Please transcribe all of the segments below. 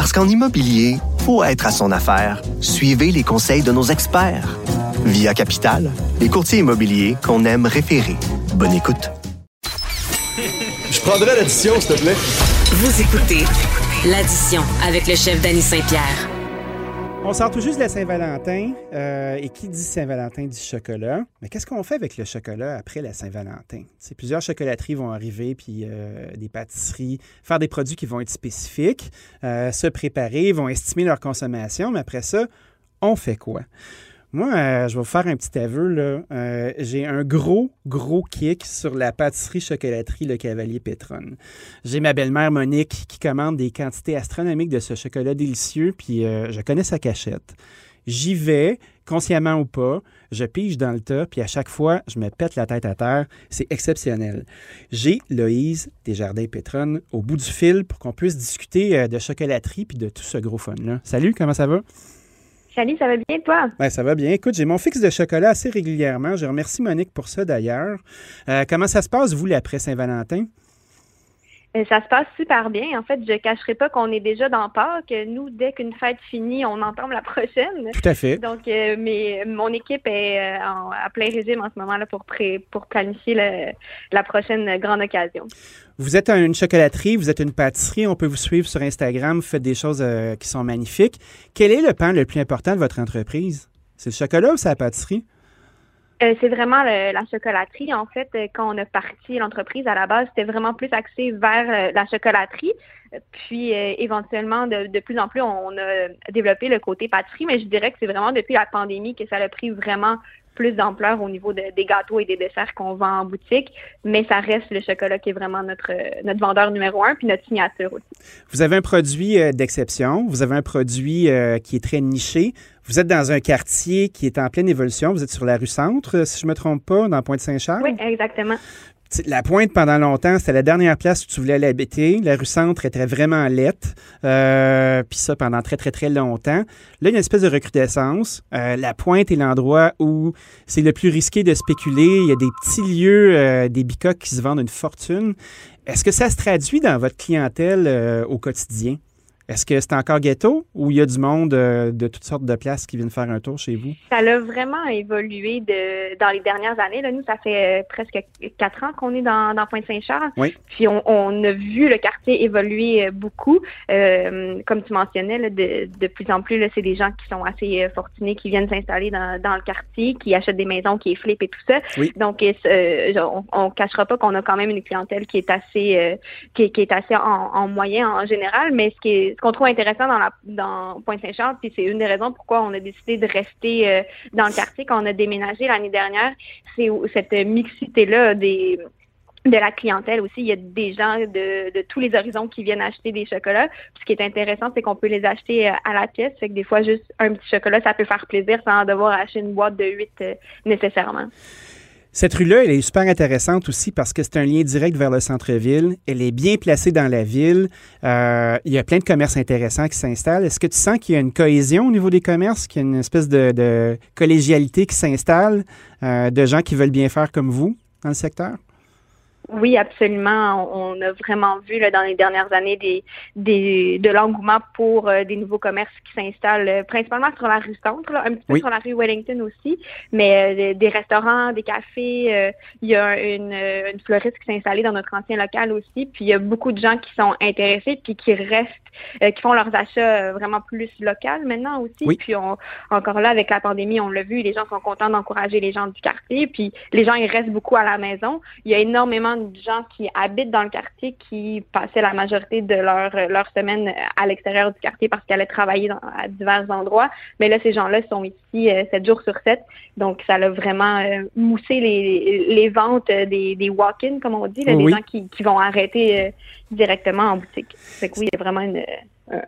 Parce qu'en immobilier, faut être à son affaire. Suivez les conseils de nos experts. Via Capital, les courtiers immobiliers qu'on aime référer. Bonne écoute. Je prendrai l'addition, s'il te plaît. Vous écoutez l'addition avec le chef Danny Saint-Pierre. On sort tout juste de la Saint-Valentin. euh, et qui dit Saint-Valentin dit chocolat. Mais qu'est-ce qu'on fait avec le chocolat après la Saint-Valentin? Plusieurs chocolateries vont arriver, puis euh, des pâtisseries, faire des produits qui vont être spécifiques, euh, se préparer, vont estimer leur consommation. Mais après ça, on fait quoi? Moi, euh, je vais vous faire un petit aveu. là. Euh, J'ai un gros, gros kick sur la pâtisserie-chocolaterie Le Cavalier Pétronne. J'ai ma belle-mère Monique qui commande des quantités astronomiques de ce chocolat délicieux, puis euh, je connais sa cachette. J'y vais, consciemment ou pas, je pige dans le tas, puis à chaque fois, je me pète la tête à terre. C'est exceptionnel. J'ai Loïse Desjardins Pétronne au bout du fil pour qu'on puisse discuter de chocolaterie puis de tout ce gros fun-là. Salut, comment ça va? Salut, ça va bien, toi? Ben, ça va bien. Écoute, j'ai mon fixe de chocolat assez régulièrement. Je remercie Monique pour ça d'ailleurs. Euh, comment ça se passe, vous, l'après Saint-Valentin? Euh, Ça se passe super bien. En fait, je cacherai pas qu'on est déjà dans Pâques. Nous, dès qu'une fête finit, on entame la prochaine. Tout à fait. Donc, euh, mais mon équipe est euh, en- à plein régime en ce moment là pour, pré- pour planifier le- la prochaine grande occasion. Vous êtes une chocolaterie, vous êtes une pâtisserie, on peut vous suivre sur Instagram, vous faites des choses euh, qui sont magnifiques. Quel est le pan le plus important de votre entreprise? C'est le chocolat ou c'est la pâtisserie? Euh, c'est vraiment la chocolaterie. En fait, euh, quand on a parti l'entreprise à la base, c'était vraiment plus axé vers euh, la chocolaterie. Puis éventuellement, de, de plus en plus, on a développé le côté pâtisserie, mais je dirais que c'est vraiment depuis la pandémie que ça a pris vraiment plus d'ampleur au niveau de- des gâteaux et des desserts qu'on vend en boutique. Mais ça reste le chocolat qui est vraiment notre, notre vendeur numéro un, puis notre signature aussi. Vous avez un produit euh, d'exception, vous avez un produit euh, qui est très niché. Vous êtes dans un quartier qui est en pleine évolution. Vous êtes sur la rue Centre, si je ne me trompe pas, dans Pointe-Saint-Charles? Oui, exactement. La pointe, pendant longtemps, c'était la dernière place où tu voulais aller habiter. La rue Centre était vraiment lette. Euh, Puis ça, pendant très, très, très longtemps. Là, il y a une espèce de recrudescence. Euh, la pointe est l'endroit où c'est le plus risqué de spéculer. Il y a des petits lieux, euh, des bicoques qui se vendent une fortune. Est-ce que ça se traduit dans votre clientèle au quotidien? Est-ce que c'est encore ghetto ou il y a du monde euh, de toutes sortes de places qui viennent faire un tour chez vous? Ça a vraiment évolué de, dans les dernières années. Là, nous, ça fait euh, presque quatre ans qu'on est dans, dans Pointe-Saint-Charles. Oui. Puis on, on a vu le quartier évoluer euh, beaucoup. Euh, comme tu mentionnais, là, de, de plus en plus, c'est des gens qui sont assez fortunés, qui viennent s'installer dans, dans le quartier, qui achètent des maisons, qui flippent et tout ça. Oui. Donc, euh, on, on cachera pas qu'on a quand même une clientèle qui est assez, qui, est- qui est assez en, en moyen en général. Mais ce qui est, ce qu'on trouve intéressant dans la, dans Pointe-Saint-Charles, puis c'est une des raisons pourquoi on a décidé de rester euh, dans le quartier quand on a déménagé l'année dernière, c'est cette mixité-là des de la clientèle aussi. Il y a des gens de, de tous les horizons qui viennent acheter des chocolats. Puis ce qui est intéressant, c'est qu'on peut les acheter euh, à la pièce. Fait que des fois, juste un petit chocolat, ça peut faire plaisir sans devoir acheter une boîte de 8 euh, nécessairement. Cette rue-là, elle est super intéressante aussi parce que c'est un lien direct vers le centre-ville. Elle est bien placée dans la ville. Euh, il y a plein de commerces intéressants qui s'installent. Est-ce que tu sens qu'il y a une cohésion au niveau des commerces, qu'il y a une espèce de, collégialité qui s'installe, euh, de gens qui veulent bien faire comme vous dans le secteur? Oui, absolument. On a vraiment vu là, dans les dernières années des, des, de l'engouement pour euh, des nouveaux commerces qui s'installent euh, principalement sur la rue Centre, là, un petit peu Oui. sur la rue Wellington aussi, mais euh, des- restaurants, des cafés. euh, il y a une, euh, une fleuriste qui s'est installée dans notre ancien local aussi. Puis il y a beaucoup de gens qui sont intéressés puis qui restent, euh, qui font leurs achats vraiment plus local maintenant aussi. Oui. Puis on, encore là, avec la pandémie, on l'a vu, les gens sont contents d'encourager les gens du quartier. Puis les gens, ils restent beaucoup à la maison. Il y a énormément de gens qui habitent dans le quartier qui passaient la majorité de leur, leur semaine à l'extérieur du quartier parce qu'ils allaient travailler dans, à divers endroits. Mais là, ces gens-là sont ici euh, 7 jours sur 7. Donc, ça a vraiment euh, moussé les, les ventes euh, des, des walk-in, comme on dit, là, Oui. des gens qui, qui vont arrêter euh, directement en boutique. Fait que oui, il y a vraiment une-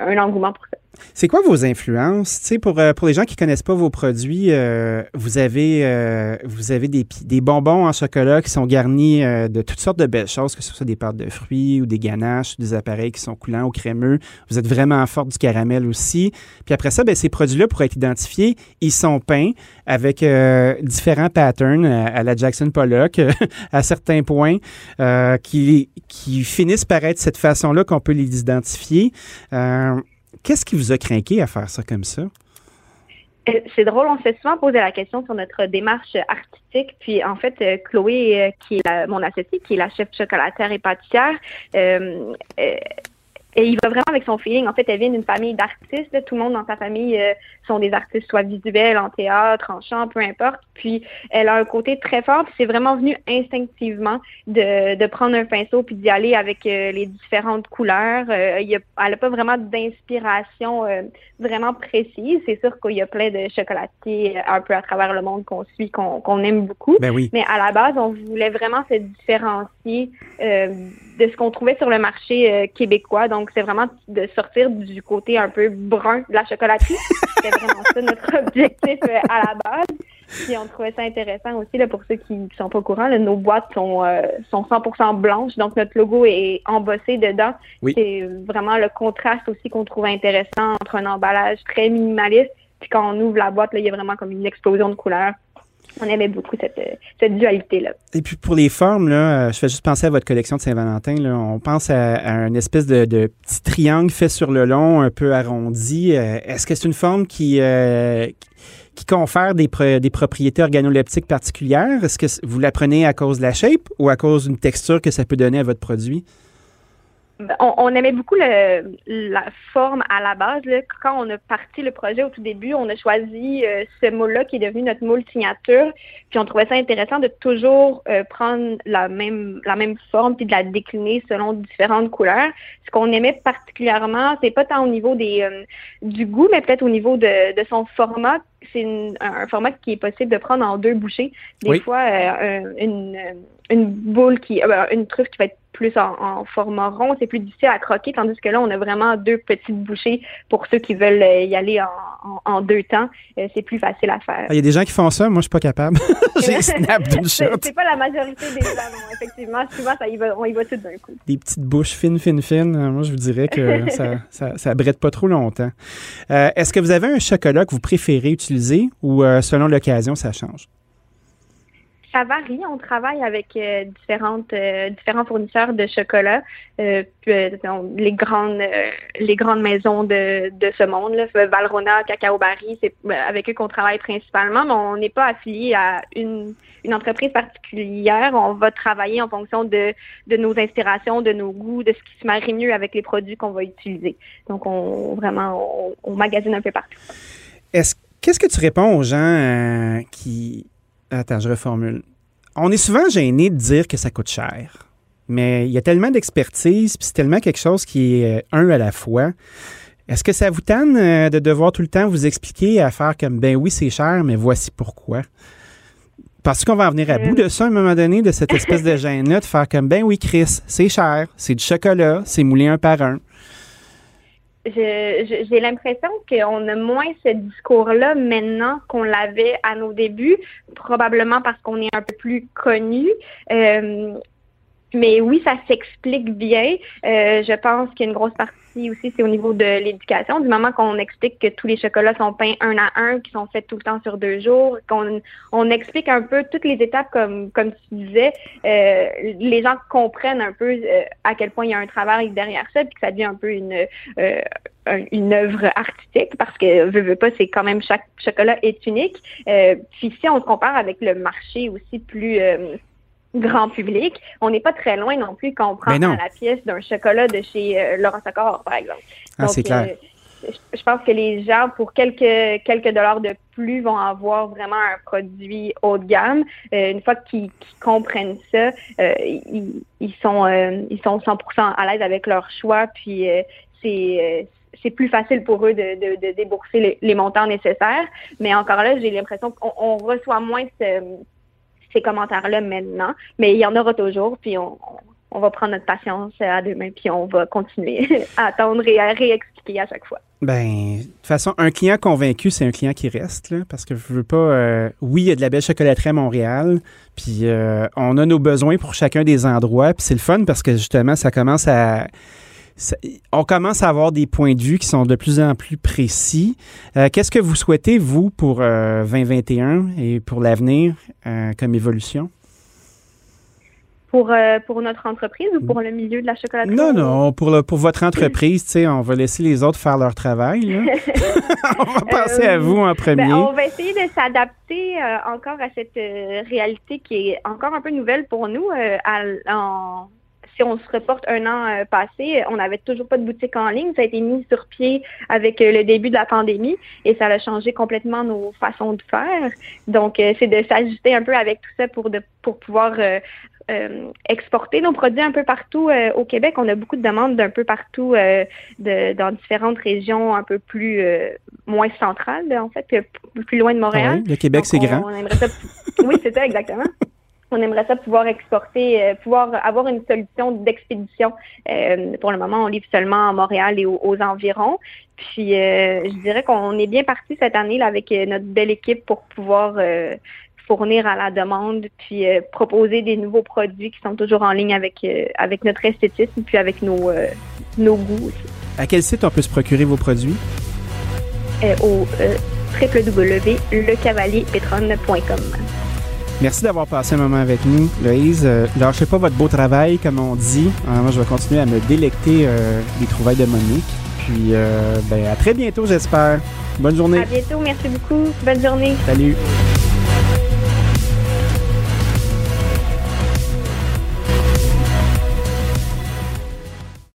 un engouement pour ça. C'est quoi vos influences? Pour, euh, pour les gens qui connaissent pas vos produits, euh, vous avez, euh, vous avez des, des bonbons en chocolat qui sont garnis de toutes sortes de belles choses, que ce soit des pâtes de fruits ou des ganaches, des appareils qui sont coulants ou crémeux. Vous êtes vraiment fort du caramel aussi. Puis après ça, ben, ces produits-là, pour être identifiés, ils sont peints avec différents patterns à, la Jackson Pollock à certains points qui, qui finissent par être cette façon-là qu'on peut les identifier. Qu'est-ce qui vous a craqué à faire ça comme ça? Euh, c'est drôle, on s'est souvent posé la question sur notre démarche artistique. Puis en fait, euh, Chloé, euh, qui est mon associée, qui est la chef chocolatière et pâtissière, et il va vraiment avec son feeling. En fait, elle vient d'une famille d'artistes. Tout le monde dans sa famille euh, sont des artistes, soit visuels, en théâtre, en chant, peu importe. Puis, elle a un côté très fort. Puis, c'est vraiment venu instinctivement de, de prendre un pinceau puis d'y aller avec euh, les différentes couleurs. Euh, il y a, elle n'a pas vraiment d'inspiration vraiment précise. C'est sûr qu'il y a plein de chocolatiers un peu à travers le monde qu'on suit, qu'on aime beaucoup. Ben oui. Mais à la base, on voulait vraiment se différencier de ce qu'on trouvait sur le marché québécois. Donc, donc, c'est vraiment de sortir du côté un peu brun de la chocolaterie. C'était vraiment ça notre objectif euh, à la base. Puis on trouvait ça intéressant aussi là, pour ceux qui ne sont pas au courant. nos boîtes sont, euh, sont 100% blanches, donc notre logo est embossé dedans. C'est vraiment le contraste aussi qu'on trouve intéressant entre un emballage très minimaliste, puis quand on ouvre la boîte, là, il y a vraiment comme une explosion de couleurs on aimait beaucoup cette, dualité-là. Et puis pour les formes, là, euh, je fais juste penser à votre collection de Saint-Valentin. On pense à, une espèce de, petit triangle fait sur le long, un peu arrondi. Euh, est-ce que c'est une forme qui, euh, qui confère des, des propriétés organoleptiques particulières? Est-ce que vous la prenez à cause de la shape ou à cause d'une texture que ça peut donner à votre produit? On, aimait beaucoup le, la forme à la base. Quand on a parti le projet au tout début, on a choisi euh, ce moule-là qui est devenu notre moule signature. Puis on trouvait ça intéressant de toujours euh, prendre la même la même forme puis de la décliner selon différentes couleurs. Ce qu'on aimait particulièrement, c'est pas tant au niveau des euh, du goût, mais peut-être au niveau de, de son format c'est un format qui est possible de prendre en deux bouchées. Des fois, une, une boule qui, une truffe qui va être plus en, format rond, c'est plus difficile à croquer, tandis que là, on a vraiment deux petites bouchées pour ceux qui veulent euh, y aller en, deux temps. Euh, c'est plus facile à faire. Il y a des gens qui font ça, moi, je suis pas capable. J'ai snap d'une shot. C'est pas la majorité des gens, effectivement. Souvent, ça y va, on y va tout d'un coup. Des petites bouches fines, fines, fines. Euh, moi, je vous dirais que ça, ça, ça brette pas trop longtemps. Est-ce que vous avez un chocolat que vous préférez utiliser ou selon l'occasion, ça change? Ça varie. On travaille avec euh, différentes euh, différents fournisseurs de chocolat, euh, les grandes les grandes maisons de, de ce monde, là, Valrona, Cacao Barry, c'est avec eux qu'on travaille principalement, mais on n'est pas affilié à une, une entreprise particulière. On va travailler en fonction de, de nos inspirations, de nos goûts, de ce qui se marie mieux avec les produits qu'on va utiliser. Donc, on vraiment on, on magasine un peu partout. Est-ce Qu'est-ce que tu réponds aux gens qui, Attends, je reformule. On est souvent gêné de dire que ça coûte cher, mais il y a tellement d'expertise, puis c'est tellement quelque chose qui est euh, un à la fois. Est-ce que ça vous tanne euh, de devoir tout le temps vous expliquer à faire comme ben oui, c'est cher, mais voici pourquoi? Parce qu'on va en venir à bout de ça à un moment donné, de cette espèce de gêne-là, de faire comme ben oui, Chris, c'est cher, c'est du chocolat, c'est moulé un par un? J'ai l'impression qu'on a moins ce discours-là maintenant qu'on l'avait à nos débuts, probablement parce qu'on est un peu plus connu. Euh, mais oui, ça s'explique bien. Euh, je pense qu'il grosse partie aussi, c'est au niveau de l'éducation. Du moment qu'on explique que tous les chocolats sont peints un à un, qui sont faits tout le temps sur deux jours, qu'on on explique un peu toutes les étapes comme comme tu disais, euh, les gens comprennent un peu euh, à quel point il y a un travail derrière ça, puis que ça devient un peu une euh, une œuvre artistique parce que veux, veux pas c'est quand même chaque chocolat est unique. puis si on se compare avec le marché aussi plus grand public. On n'est pas très loin non plus quand on prend la pièce d'un chocolat de chez euh, Laurent par exemple. Ah, c'est clair. Euh, je pense que les gens, pour quelques quelques dollars de plus, vont avoir vraiment un produit haut de gamme. Euh, une fois qu'ils comprennent ça, ils, sont ils sont 100% à l'aise avec leur choix. Puis c'est c'est plus facile pour eux de, de, débourser les, montants nécessaires. Mais encore là, j'ai l'impression qu'on reçoit moins ce, ces commentaires-là maintenant, mais il y en aura toujours, puis on, on va prendre notre patience à deux mains, puis on va continuer à attendre et à réexpliquer à chaque fois. Ben, de toute façon, un client convaincu, c'est un client qui reste, là, parce que je veux pas. Euh, oui, il y a de la belle chocolaterie à Montréal, puis euh, on a nos besoins pour chacun des endroits, puis c'est le fun parce que justement, ça commence à. On commence à avoir des points de vue qui sont de plus en plus précis. Euh, qu'est-ce que vous souhaitez, vous, pour 2021 et pour l'avenir comme évolution? pour, euh, pour notre entreprise ou pour le milieu de la chocolaterie? Non, non, pour, le, pour votre entreprise, tu sais, on va laisser les autres faire leur travail. on va passer à vous en ben, premier. on va essayer de s'adapter euh, encore à cette euh, réalité qui est encore un peu nouvelle pour nous. Si on se reporte un an passé, on n'avait toujours pas de boutique en ligne. Ça a été mis sur pied avec le début de la pandémie et ça a changé complètement nos façons de faire. Donc, c'est de s'ajuster un peu avec tout ça pour, de, pour pouvoir euh, exporter nos produits un peu partout euh, au Québec. On a beaucoup de demandes d'un peu partout euh, de, dans différentes régions un peu plus moins centrales, en fait, plus loin de Montréal. Ah le Québec, c'est grand. oui, c'est ça, exactement. On aimerait ça pouvoir exporter, pouvoir avoir une solution d'expédition. pour le moment, on livre seulement à Montréal et aux, environs. Puis, je dirais qu'on est bien parti cette année là, avec notre belle équipe pour pouvoir fournir à la demande, puis euh, proposer des nouveaux produits qui sont toujours en ligne avec, euh, avec notre esthétisme, puis avec nos, euh, nos goûts aussi. À quel site on peut se procurer vos produits? au www.lecavalierpetron.com. Merci d'avoir passé un moment avec nous, Loïse. lâchez pas votre beau travail, comme on dit. moi, je vais continuer à me délecter des trouvailles de Monique. Puis, ben, à très bientôt, j'espère. Bonne journée. À bientôt. Merci beaucoup. Bonne journée. Salut.